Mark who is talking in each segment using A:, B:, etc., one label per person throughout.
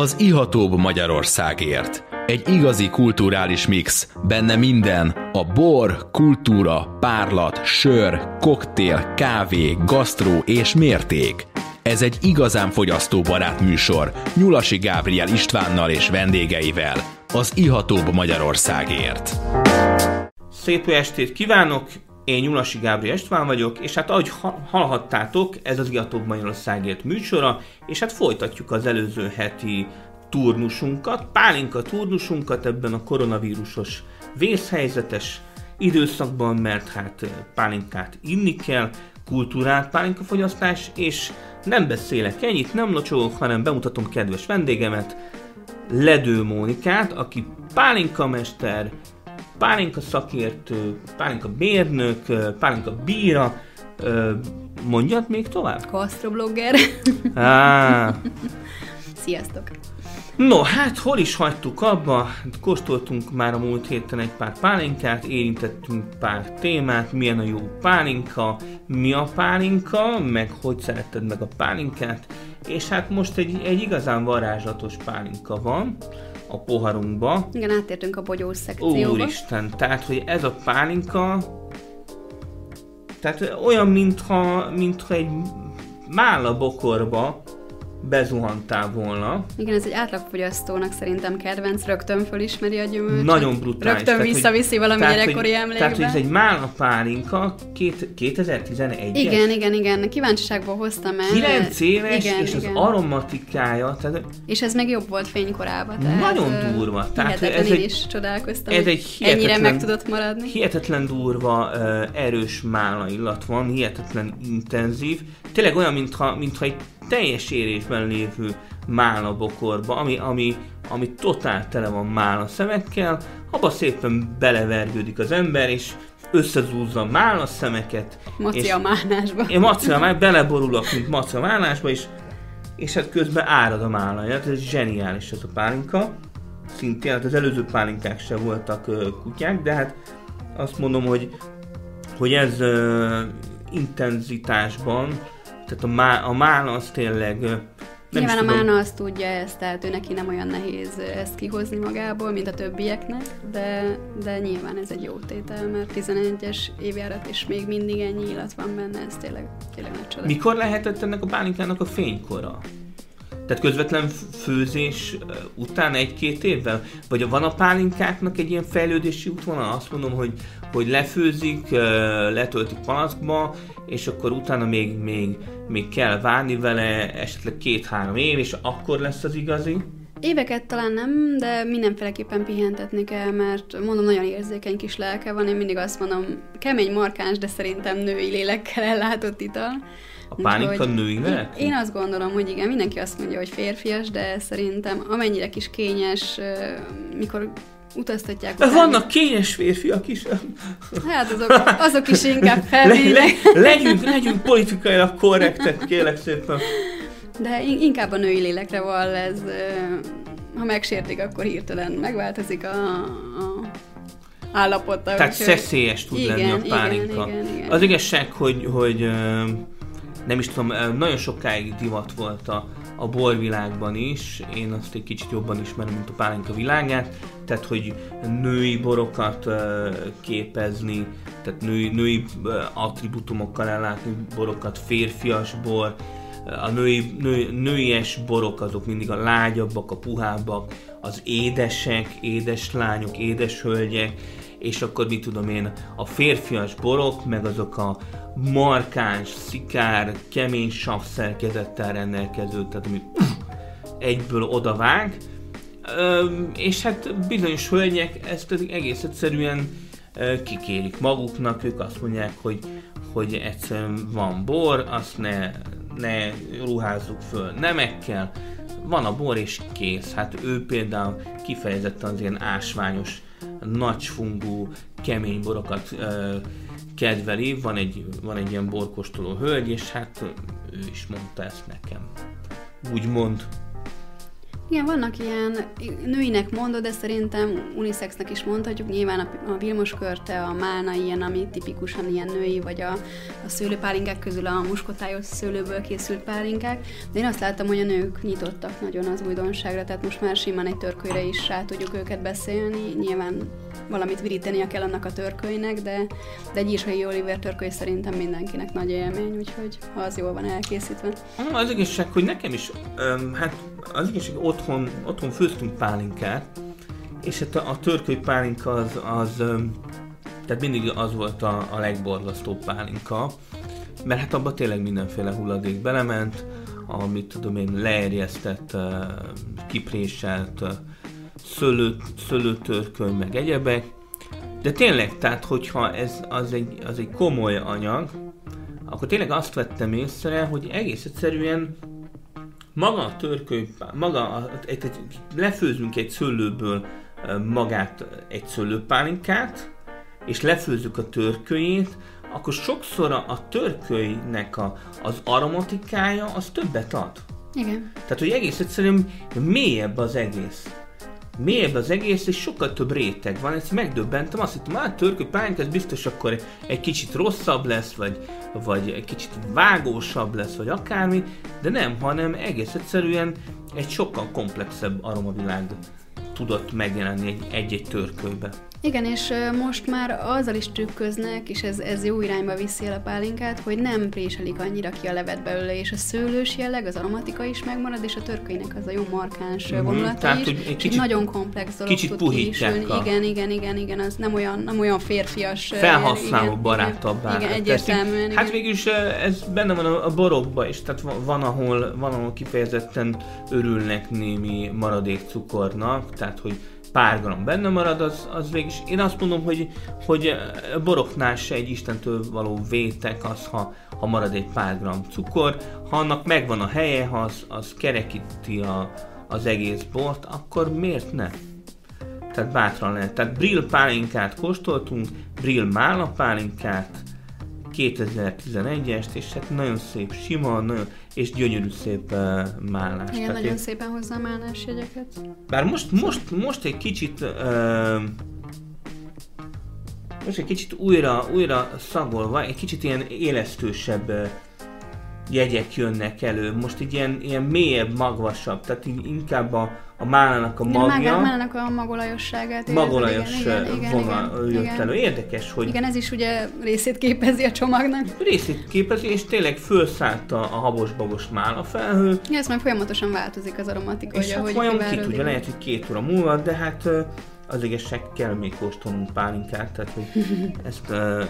A: az ihatóbb Magyarországért. Egy igazi kulturális mix, benne minden, a bor, kultúra, párlat, sör, koktél, kávé, gasztró és mérték. Ez egy igazán fogyasztóbarát műsor, Nyulasi Gábriel Istvánnal és vendégeivel, az ihatóbb Magyarországért.
B: Szép estét kívánok! Én Nyulasi Gábriel István vagyok, és hát ahogy hallhattátok, ez az Ihatóbb Magyarországért műsora, és hát folytatjuk az előző heti turnusunkat, pálinka turnusunkat ebben a koronavírusos vészhelyzetes időszakban, mert hát pálinkát inni kell, kultúrált pálinkafogyasztás, és nem beszélek ennyit, nem locsogok, hanem bemutatom kedves vendégemet, Ledő Mónikát, aki pálinkamester, pálinka szakértő, pálinka mérnök, pálinka bíra, mondjad még tovább?
C: Gasztroblogger.
B: Ah.
C: Sziasztok!
B: No, hát hol is hagytuk abba, kóstoltunk már a múlt héten egy pár pálinkát, érintettünk pár témát, milyen a jó pálinka, mi a pálinka, meg hogy szeretted meg a pálinkát, és hát most egy, egy igazán varázslatos pálinka van, a poharunkba.
C: Igen, áttértünk a bogyós szekcióba.
B: Úristen, tehát, hogy ez a pálinka, tehát olyan, mintha, mintha egy mála bokorba bezuhantál volna.
C: Igen, ez egy átlagfogyasztónak szerintem kedvenc, rögtön fölismeri a gyümölcsöt.
B: Nagyon brutális.
C: Rögtön tehát, visszaviszi valami tehát, gyerekkori emlékbe.
B: Tehát, hogy ez egy málna pálinka, két, 2011
C: Igen, igen, igen. Kíváncsiságból hoztam el.
B: 9 éves, igen, és igen. az aromatikája. Tehát,
C: és ez még jobb volt fénykorában.
B: Tehát nagyon durva.
C: Tehát ez én egy, is csodálkoztam, ez egy ennyire meg tudott maradni.
B: Hihetetlen durva, erős málna illat van, hihetetlen intenzív. Tényleg olyan, mintha, mintha egy teljes érésben lévő málna bokorba, ami, ami, ami totál tele van málna szemekkel, abba szépen belevergődik az ember, és összezúzza a málna szemeket.
C: Maci a málnásba.
B: Én maci a málnásba, beleborulok, mint maci a málnásba, és, és hát közben árad a málna. Hát ez zseniális ez a pálinka. Szintén, hát az előző pálinkák se voltak uh, kutyák, de hát azt mondom, hogy, hogy ez uh, intenzitásban tehát a, má, a mána az tényleg...
C: Nem Nyilván a mána azt tudja ezt, tehát ő neki nem olyan nehéz ezt kihozni magából, mint a többieknek, de, de nyilván ez egy jó tétel, mert 11-es évjárat és még mindig ennyi illat van benne, ez tényleg, tényleg nagy csoda.
B: Mikor lehetett ennek a pálinkának a fénykora? Tehát közvetlen főzés után egy-két évvel? Vagy van a pálinkáknak egy ilyen fejlődési útvonal? Azt mondom, hogy, hogy lefőzik, letöltik palackba, és akkor utána még, még, még kell várni vele esetleg két-három év, és akkor lesz az igazi?
C: Éveket talán nem, de mindenféleképpen pihentetni kell, mert mondom, nagyon érzékeny kis lelke van, én mindig azt mondom, kemény, markáns, de szerintem női lélekkel ellátott ital.
B: A pánika női lelk?
C: Én azt gondolom, hogy igen, mindenki azt mondja, hogy férfias, de szerintem amennyire kis kényes, mikor utaztatják.
B: De vannak kényes férfiak is.
C: Hát azok, azok is inkább felvének.
B: Le, le, legyünk, legyünk politikailag korrektek, kérlek szépen.
C: De inkább a női lélekre van ez, ha megsértik, akkor hirtelen megváltozik a, a állapota.
B: Tehát szeszélyes tud igen, lenni a pálinka. Igen, igen, igen. Az igazság, hogy, hogy nem is tudom, nagyon sokáig divat volt a, a borvilágban is, én azt egy kicsit jobban ismerem, mint a pálinka világát, tehát hogy női borokat képezni, tehát női, női attribútumokkal ellátni borokat, férfias bor, a női, nő, nőies borok azok mindig a lágyabbak, a puhábbak, az édesek, édes lányok, édes hölgyek, és akkor mit tudom én, a férfias borok, meg azok a markáns, szikár, kemény sav szerkezettel rendelkező, tehát ami egyből odavág, és hát bizonyos hölgyek ezt egész egyszerűen kikérik maguknak, ők azt mondják, hogy, hogy egyszerűen van bor, azt ne, ne ruházzuk föl nemekkel, van a bor és kész. Hát ő például kifejezetten az ilyen ásványos, nagyfungú, kemény borokat kedveli, van egy, van egy ilyen borkostoló hölgy, és hát ő is mondta ezt nekem. Úgy mond.
C: Igen, vannak ilyen nőinek mondod, de szerintem unisexnek is mondhatjuk. Nyilván a, a Vilmos körte, a málna ilyen, ami tipikusan ilyen női, vagy a, a szőlőpálinkák közül a muskotályos szőlőből készült pálinkák. De én azt láttam, hogy a nők nyitottak nagyon az újdonságra, tehát most már simán egy törkölyre is rá tudjuk őket beszélni. Nyilván valamit virítenia kell annak a törkölynek, de, de egy Isai Oliver törköly szerintem mindenkinek nagy élmény, úgyhogy ha az jól van elkészítve.
B: Az igazság, hogy nekem is, um, hát az igazság, otthon, otthon főztünk pálinkát, és hát a, a törköly pálinka az, az um, tehát mindig az volt a, a legborzasztóbb pálinka, mert hát abban tényleg mindenféle hulladék belement, amit tudom én leerjesztett, kipréselt, szőlő, szőlőtörköny, meg egyebek. De tényleg, tehát hogyha ez az egy, az egy komoly anyag, akkor tényleg azt vettem észre, hogy egész egyszerűen maga a törköly, maga, a, egy, egy, lefőzünk egy szőlőből magát egy szőlőpálinkát, és lefőzzük a törkölyét, akkor sokszor a, törkölynek a, az aromatikája az többet ad.
C: Igen.
B: Tehát, hogy egész egyszerűen mélyebb az egész mélyebb az egész, és sokkal több réteg van. Ezt megdöbbentem, azt hittem, hát törkő pályánk, ez biztos akkor egy kicsit rosszabb lesz, vagy, vagy egy kicsit vágósabb lesz, vagy akármi, de nem, hanem egész egyszerűen egy sokkal komplexebb aromavilág tudott megjelenni egy-egy törkőbe.
C: Igen, és most már azzal is trükköznek, és ez, ez jó irányba viszi el a pálinkát, hogy nem préselik annyira ki a levet belőle, és a szőlős jelleg, az aromatika is megmarad, és a törkönynek az a jó markáns mm-hmm, vonulata tehát, is. Egy kicsit, nagyon komplex dolog
B: kicsit tud kisülni.
C: A... Igen, igen, igen, igen, az nem olyan, nem olyan férfias.
B: Felhasználó barátabbá.
C: Igen, egyértelműen.
B: Hát végülis ez benne van a, a borokban is, tehát van ahol, van, ahol kifejezetten örülnek némi maradék cukornak, tehát hogy pár gram benne marad, az, az végig én azt mondom, hogy, hogy boroknál se egy Istentől való vétek az, ha, ha marad egy pár gram cukor, ha annak megvan a helye, ha az, az kerekíti a, az egész bort, akkor miért ne? Tehát bátran lehet. Tehát Brill pálinkát kóstoltunk, Brill mála pálinkát, 2011-est, és hát nagyon szép, sima, nagyon, és gyönyörű szép uh, málás.
C: Igen, Tehát nagyon én... szépen hozzá málás jegyeket.
B: Bár most, most, most egy kicsit uh, most egy kicsit újra, újra szagolva, egy kicsit ilyen élesztősebb uh, jegyek jönnek elő. Most egy ilyen, ilyen mélyebb, magvasabb, tehát inkább a, a málának a magja.
C: A málának a magolajosságát.
B: Magolajos igen, igen, vonal jött elő. Érdekes, hogy...
C: Igen, ez is ugye részét képezi a csomagnak.
B: Részét képezi, és tényleg felszállt a, a habos-babos mála felhő.
C: Ja, ez majd folyamatosan változik az aromatika.
B: És hát olyan ki tudja, lehet, hogy két óra múlva, de hát az igazság kell még kóstolnunk pálinkát, tehát hogy ezt uh,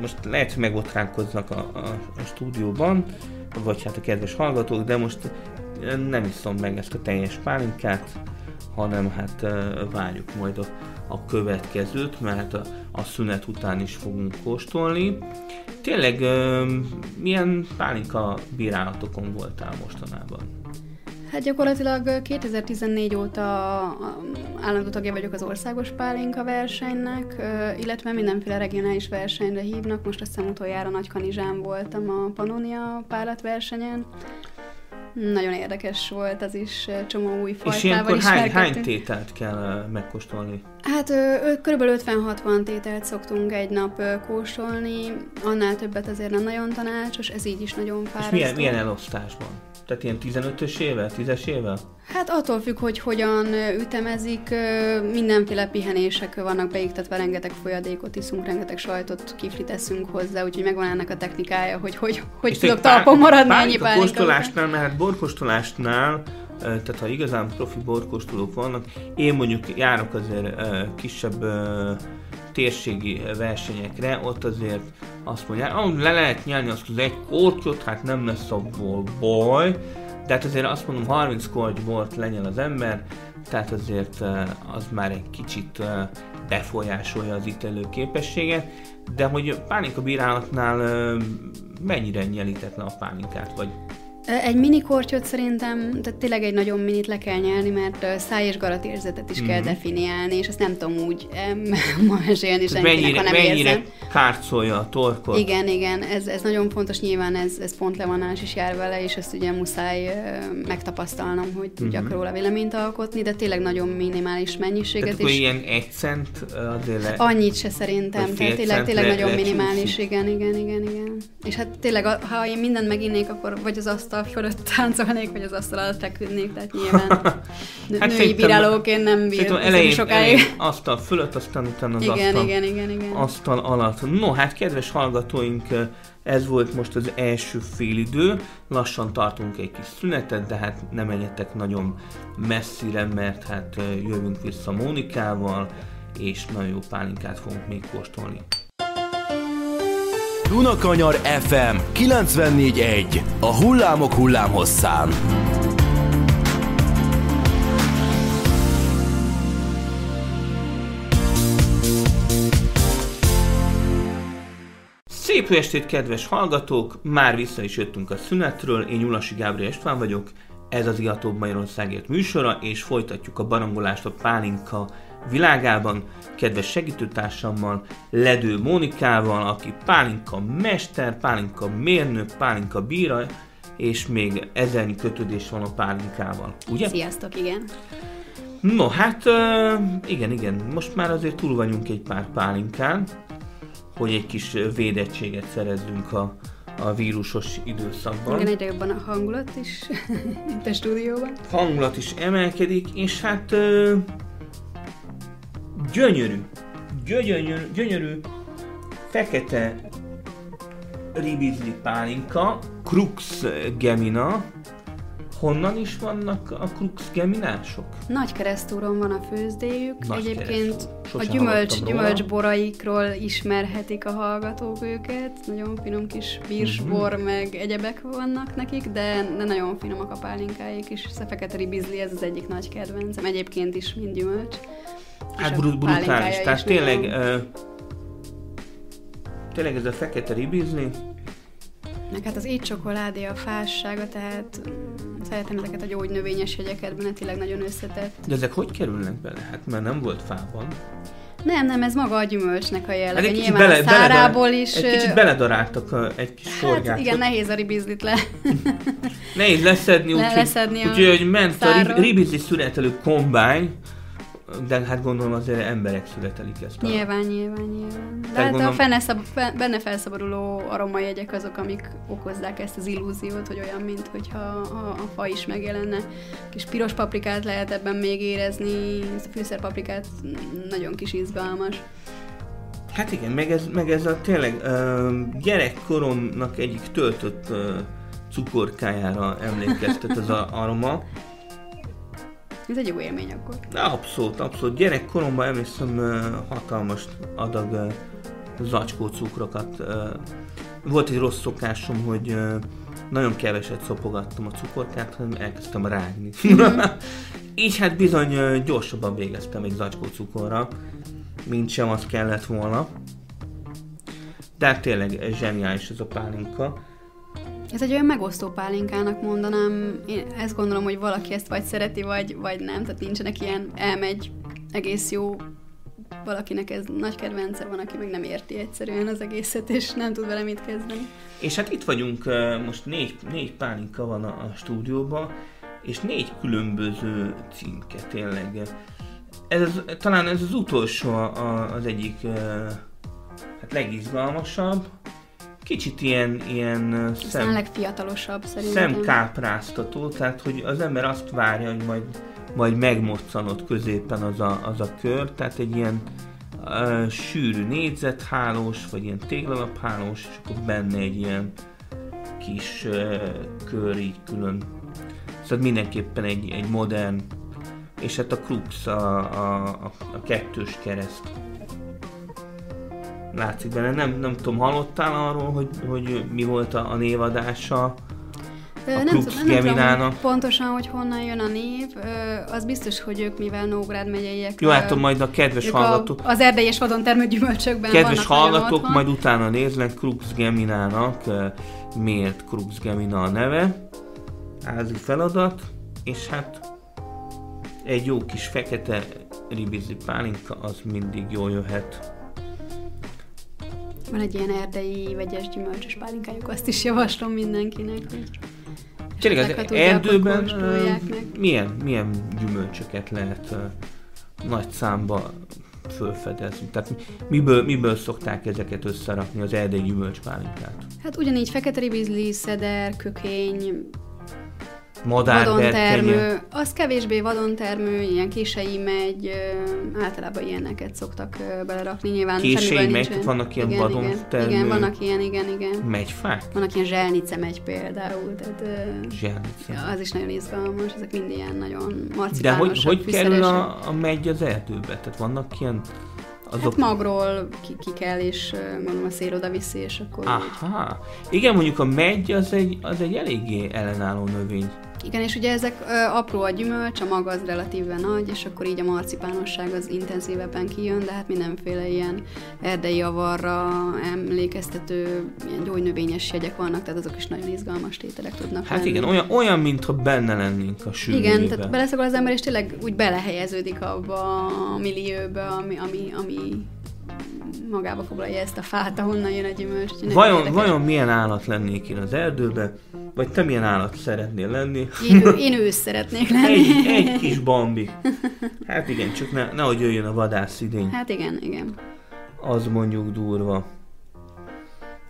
B: most lehet, hogy megbotránkoznak a, a, a stúdióban, vagy hát a kedves hallgatók, de most nem iszom meg ezt a teljes pálinkát, hanem hát várjuk majd a, a következőt, mert a, a szünet után is fogunk kóstolni. Tényleg milyen pálinka bírálatokon voltál mostanában?
C: Hát gyakorlatilag 2014 óta állandó tagja vagyok az országos pálinka versenynek, illetve mindenféle regionális versenyre hívnak. Most azt hiszem utoljára Nagykanizsán voltam a Pannonia pálatversenyen. Nagyon érdekes volt az is, csomó új fajtával
B: És ilyenkor hány, hány tételt kell megkóstolni?
C: Hát kb. 50-60 tételt szoktunk egy nap kóstolni, annál többet azért nem nagyon tanácsos, ez így is nagyon fárasztó.
B: És milyen, milyen elosztásban? Tehát ilyen 15-ösével, 10-esével?
C: Hát attól függ, hogy hogyan ütemezik, mindenféle pihenések vannak beiktatva, rengeteg folyadékot iszunk, rengeteg sajtot, kifli teszünk hozzá, úgyhogy megvan ennek a technikája, hogy hogy, hogy tudok talpon maradni ennyi pálinka.
B: kóstolásnál, mert hát tehát ha igazán profi borkóstolók vannak, én mondjuk járok azért kisebb térségi versenyekre, ott azért azt mondják, ahol le lehet nyelni azt az egy kortyot, hát nem lesz abból baj, tehát azért azt mondom, 30 korty bort lenyel az ember, tehát azért az már egy kicsit befolyásolja az ítélő képességet, de hogy pálinka bírálatnál mennyire nyelített le a pálinkát, vagy
C: Egy mini kortyot szerintem, tehát tényleg egy nagyon minit le kell nyelni, mert száj és garat érzetet is mm-hmm. kell mhm. definiálni, és ezt nem tudom úgy ma mesélni senkinek, mennyire, ha nem
B: mennyire
C: érzem.
B: kárcolja a torkot.
C: Igen, igen, ez, ez nagyon fontos, nyilván ez, ez pontlevonás is jár vele, és ezt ugye muszáj megtapasztalnom, hogy tudjak mm-hmm. róla véleményt alkotni, de tényleg nagyon minimális mennyiséget.
B: Tehát is. ilyen egy cent azért le...
C: Annyit se szerintem, tehát tényleg, tényleg le, nagyon minimális, igen, igen, igen, igen. És hát tényleg, ha én mindent meginnék, akkor vagy az asztal fölött táncolnék, vagy az asztal alatt feküdnék, tehát nyilván hát női bírálóként nem bír elején, sokáig. Elején
B: asztal fölött, aztán utána az
C: igen,
B: asztal,
C: igen, igen, igen.
B: asztal alatt. No, hát kedves hallgatóink, ez volt most az első félidő, lassan tartunk egy kis szünetet, de hát nem menjetek nagyon messzire, mert hát jövünk vissza Mónikával, és nagyon jó pálinkát fogunk még kóstolni.
A: Dunakanyar FM 94.1 A hullámok hullámhosszán.
B: Szép estét, kedves hallgatók! Már vissza is jöttünk a szünetről, én Nyulasi Gábor Estván vagyok, ez az Iatóbb Magyarországért műsora, és folytatjuk a barangolást a pálinka világában, kedves segítőtársammal, Ledő Mónikával, aki pálinka mester, pálinka mérnök, pálinka bíra, és még ezernyi kötődés van a pálinkával, ugye?
C: Sziasztok, igen.
B: No, hát igen, igen, most már azért túl vagyunk egy pár pálinkán, hogy egy kis védettséget szerezzünk a, a vírusos időszakban.
C: Igen, egyre jobban a hangulat is itt a stúdióban.
B: Hangulat is emelkedik, és hát gyönyörű, gyönyörű, gyönyörű fekete ribizli pálinka, Crux gemina. Honnan is vannak a Crux geminások?
C: Nagy keresztúron van a főzdéjük. Nagy Egyébként a gyümölcs, gyümölcsboraikról ismerhetik a hallgatók őket. Nagyon finom kis bírsbor, uh-huh. meg egyebek vannak nekik, de, de nagyon finomak a pálinkáik is. A fekete ribizli, ez az egyik nagy kedvencem. Egyébként is mind gyümölcs.
B: Hát brut, brutális. Tehát tényleg, uh, tényleg ez a fekete ribizni.
C: Meg hát az így csokoládé a fássága, tehát szeretem ezeket a gyógynövényes hegyeket, benne tényleg nagyon összetett.
B: De ezek hogy kerülnek bele? Hát mert nem volt fában.
C: Nem, nem, ez maga a gyümölcsnek a jellege. Hát Nyilván bele, a szárából is...
B: Egy kicsit beledaráltak a, egy kis hát forgácsot.
C: igen, nehéz a ribizlit le.
B: nehéz leszedni, úgyhogy úgy, úgy, ment a ribizli születelő kombány, de hát gondolom azért emberek születelik ezt.
C: A... Nyilván, nyilván, nyilván. De hát gondolom... a feneszab, benne felszabaduló aromajegyek azok, amik okozzák ezt az illúziót, hogy olyan, mint hogyha a, a fa is megjelenne. Kis piros paprikát lehet ebben még érezni, ez a fűszerpaprikát nagyon kis izgalmas.
B: Hát igen, meg ez, meg ez a tényleg uh, gyerekkoromnak egyik töltött uh, cukorkájára emlékeztet az a aroma.
C: Ez egy jó élmény akkor.
B: Abszolút, abszolút. Gyerekkoromban emlékszem hatalmas adag zacskó cukrokat. Volt egy rossz szokásom, hogy nagyon keveset szopogattam a cukorkát, hanem elkezdtem rágni. Így hát bizony gyorsabban végeztem egy zacskó cukorra, mint sem az kellett volna. De hát tényleg zseniális ez a pálinka.
C: Ez egy olyan megosztó pálinkának mondanám. Én ezt gondolom, hogy valaki ezt vagy szereti, vagy, vagy nem. Tehát nincsenek ilyen elmegy egész jó valakinek ez nagy kedvence, van, aki meg nem érti egyszerűen az egészet, és nem tud vele mit kezdeni.
B: És hát itt vagyunk, most négy, négy pálinka van a, a stúdióban, és négy különböző címke tényleg. Ez, talán ez az utolsó az egyik hát legizgalmasabb, kicsit ilyen, ilyen
C: szem, legfiatalosabb
B: szerintem. Szemkápráztató, tehát hogy az ember azt várja, hogy majd, majd megmoccanott középen az a, az a kör, tehát egy ilyen uh, sűrű négyzethálós, vagy ilyen téglalaphálós, és akkor benne egy ilyen kis uh, kör így külön. Szóval mindenképpen egy, egy modern, és hát a crux, a, a, a, a kettős kereszt látszik benne. Nem, nem tudom, hallottál arról, hogy, hogy mi volt a, a névadása? A nem, tudom, nem tudom
C: pontosan, hogy honnan jön a név. Az biztos, hogy ők, mivel Nógrád megyeiek...
B: Jó, hát majd a kedves hallgatók...
C: A, az erdélyes vadon termő gyümölcsökben
B: Kedves hallgatók, majd utána néznek Crux Geminának, miért Crux Gemina a neve. házi feladat, és hát egy jó kis fekete ribizi pálinka az mindig jól jöhet.
C: Van egy ilyen erdei vegyes gyümölcsös pálinkájuk, azt is javaslom mindenkinek, hogy
B: Tényleg az erdőben milyen, milyen gyümölcsöket lehet uh, nagy számba fölfedezni? Tehát miből, miből szokták ezeket összerakni, az erdei gyümölcspálinkát?
C: Hát ugyanígy fekete ribizli, szeder, kökény, vadontermő, az kevésbé vadontermő, ilyen kései megy, általában ilyeneket szoktak belerakni, nyilván
B: Kései megy, vannak ilyen
C: igen,
B: vadontermő?
C: Igen, vannak ilyen, igen, igen.
B: Megyfák?
C: Vannak ilyen zselnice megy például, tehát
B: zselnice.
C: az is nagyon izgalmas, ezek mind ilyen nagyon marcipánosak,
B: De hogy, hogy kerül a, a megy az erdőbe? Tehát vannak ilyen
C: azok... Hát magról ki, ki kell, és mondom a szél oda viszi, és akkor...
B: Aha. Úgy... Igen, mondjuk a megy az egy, az egy eléggé ellenálló növény.
C: Igen, és ugye ezek ö, apró a gyümölcs, a maga az relatíve nagy, és akkor így a marcipánosság az intenzívebben kijön, de hát mindenféle ilyen erdei javarra emlékeztető ilyen gyógynövényes jegyek vannak, tehát azok is nagyon izgalmas tételek tudnak
B: Hát lenni. igen, olyan, olyan mintha benne lennénk a sűrűjébe.
C: Igen, tehát beleszakol az ember, és tényleg úgy belehelyeződik abba a millióba, ami, ami, ami magába foglalja ezt a fát, ahonnan jön a gyümölcs.
B: Vajon, vajon milyen állat lennék én az erdőbe, vagy te milyen állat szeretnél lenni?
C: Én, én ősz szeretnék lenni.
B: Egy, egy kis bambi. Hát igen, csak ne, nehogy jöjjön a vadász idény.
C: Hát igen, igen.
B: Az mondjuk durva.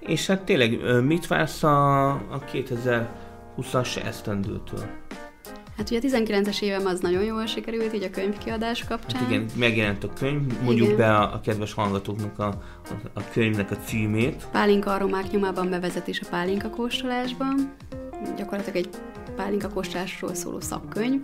B: És hát tényleg, mit vársz a, a 2020-as esztendőtől?
C: Hát ugye a 19-es évem az nagyon jól sikerült, így a könyvkiadás kapcsán.
B: Hát igen, megjelent a könyv, mondjuk igen. be a, a kedves hallgatóknak a, a, a könyvnek a címét.
C: Pálinka aromák nyomában bevezetés a pálinka kóstolásban. Gyakorlatilag egy pálinka kóstolásról szóló szakkönyv.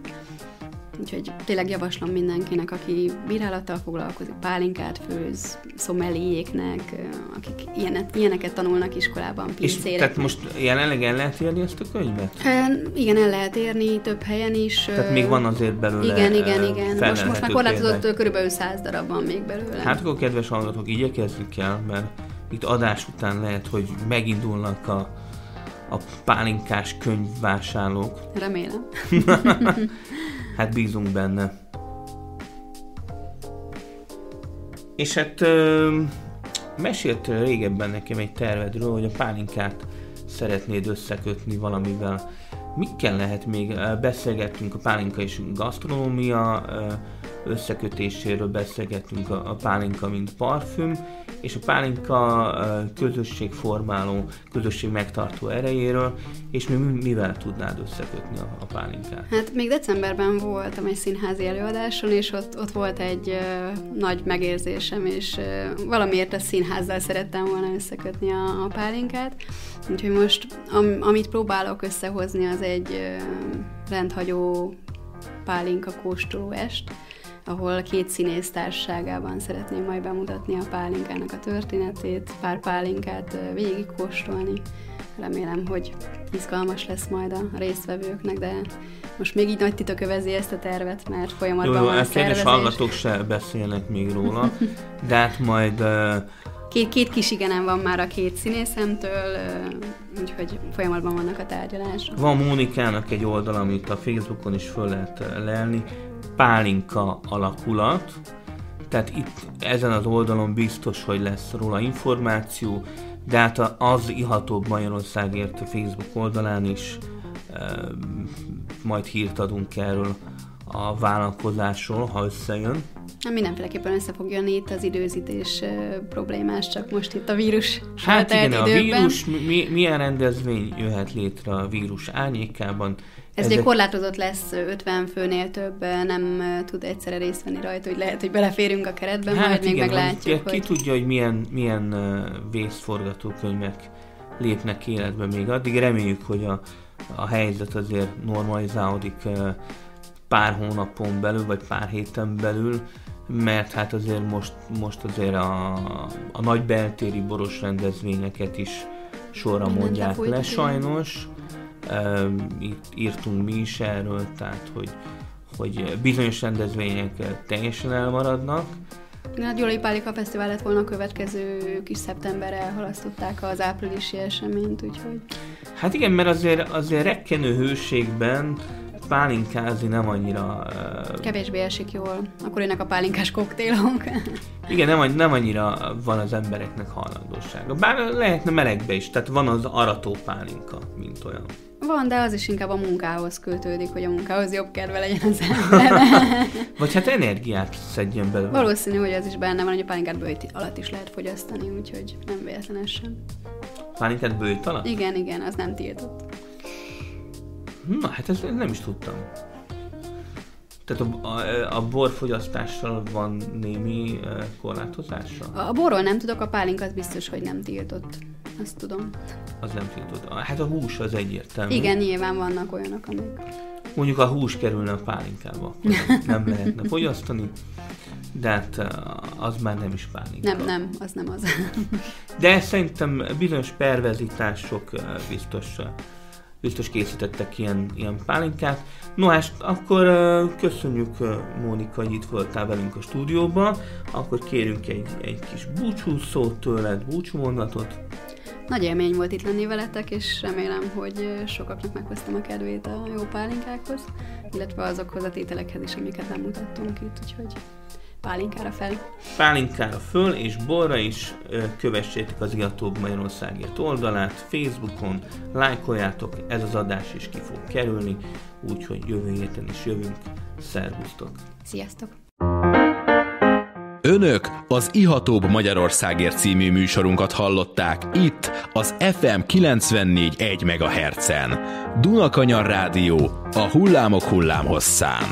C: Úgyhogy tényleg javaslom mindenkinek, aki bírálattal foglalkozik, pálinkát főz, szomeléjéknek, akik ilyenet, ilyeneket tanulnak iskolában, pincéreknek.
B: És tehát most jelenleg el lehet érni ezt a könyvet?
C: E, igen, el lehet érni több helyen is.
B: Tehát még van azért belőle
C: Igen, igen, igen. Most, most már korlátozott körülbelül száz darab van még belőle.
B: Hát akkor kedves hallgatók, igyekezzük el, mert itt adás után lehet, hogy megindulnak a a pálinkás könyvvásárlók.
C: Remélem.
B: hát bízunk benne. És hát ö, mesélt régebben nekem egy tervedről, hogy a pálinkát szeretnéd összekötni valamivel. Mikkel lehet még? Beszélgettünk a pálinka és gasztronómia összekötéséről, beszélgettünk a, a pálinka mint parfüm, és a pálinka közösségformáló, közösség megtartó erejéről, és mi mivel tudnád összekötni a, a pálinkát?
C: Hát még decemberben voltam egy színházi előadáson, és ott, ott volt egy uh, nagy megérzésem, és uh, valamiért a színházzal szerettem volna összekötni a, a pálinkát. Úgyhogy most, am, amit próbálok összehozni, az egy uh, rendhagyó pálinka kóstoló est, ahol két színész társaságában szeretném majd bemutatni a pálinkának a történetét, pár pálinkát végigkóstolni. Remélem, hogy izgalmas lesz majd a résztvevőknek, de most még így nagy titok övezi ezt a tervet, mert folyamatban jó, van a
B: szervezés. hallgatók se beszélnek még róla, de hát majd... Uh...
C: Két, két kis igenem van már a két színészemtől, úgyhogy folyamatban vannak a tárgyalások.
B: Van Mónikának egy oldal, amit a Facebookon is föl lehet lelni, pálinka alakulat, tehát itt ezen az oldalon biztos, hogy lesz róla információ, de hát az ihatóbb Magyarországért Facebook oldalán is majd hírt adunk erről a vállalkozásról, ha összejön.
C: Na, mindenféleképpen össze fog jönni itt az időzítés problémás, csak most itt a vírus
B: Hát igen, a vírus, mi, milyen rendezvény jöhet létre a vírus árnyékában,
C: ez Ezek... ugye korlátozott lesz, 50 főnél több nem tud egyszerre részt venni rajta, hogy lehet, hogy beleférünk a keretbe, hát majd igen, még meglátjuk.
B: Hogy... Ki tudja, hogy milyen, milyen vészforgatókönyvek lépnek életbe még addig. Reméljük, hogy a, a helyzet azért normalizálódik pár hónapon belül, vagy pár héten belül, mert hát azért most, most azért a, a nagy beltéri boros rendezvényeket is sorra mondják le sajnos. Itt írtunk mi is erről, tehát hogy, hogy bizonyos rendezvények teljesen elmaradnak,
C: A Gyulai Pálika Fesztivál lett volna a következő kis szeptemberre elhalasztották az áprilisi eseményt, úgyhogy...
B: Hát igen, mert azért, azért rekkenő hőségben pálinkázni nem annyira...
C: Uh... Kevésbé esik jól. Akkor jönnek a pálinkás koktélok.
B: Igen, nem, nem annyira van az embereknek hajlandósága. Bár lehetne melegbe is, tehát van az arató pálinka, mint olyan.
C: Van, de az is inkább a munkához kötődik, hogy a munkához jobb kedve legyen az ember.
B: Vagy hát energiát szedjen belőle.
C: Valószínű, hogy az is benne van, hogy a pálinkát bőjt alatt is lehet fogyasztani, úgyhogy nem véletlenesen.
B: Pálinkát bőjt alatt?
C: Igen, igen, az nem tiltott.
B: Na, hát ezt nem is tudtam. Tehát a, a, a borfogyasztással van némi korlátozása?
C: A, borról nem tudok, a pálinka az biztos, hogy nem tiltott. Azt tudom.
B: Az nem tiltott. Hát a hús az egyértelmű.
C: Igen, nyilván vannak olyanok, amik...
B: Mondjuk a hús kerülne a pálinkába, nem lehetne fogyasztani, de hát az már nem is pálinka.
C: Nem, nem, az nem az.
B: de szerintem bizonyos pervezítások biztos biztos készítettek ilyen, ilyen pálinkát. No hát akkor köszönjük Mónika, hogy itt voltál velünk a stúdióban, akkor kérünk egy, egy kis búcsúszót tőled, búcsúmondatot.
C: Nagy élmény volt itt lenni veletek, és remélem, hogy sokaknak meghoztam a kedvét a jó pálinkákhoz, illetve azokhoz a tételekhez is, amiket nem mutattunk itt, úgyhogy pálinkára fel.
B: Pálinkára föl, és borra is kövessétek az Iatóbb Magyarországért oldalát, Facebookon, lájkoljátok, ez az adás is ki fog kerülni, úgyhogy jövő héten is jövünk. Szervusztok!
C: Sziasztok!
A: Önök az Ihatóbb Magyarországért című műsorunkat hallották itt, az FM 94.1 MHz-en. Dunakanyar Rádió, a hullámok hullámhosszán.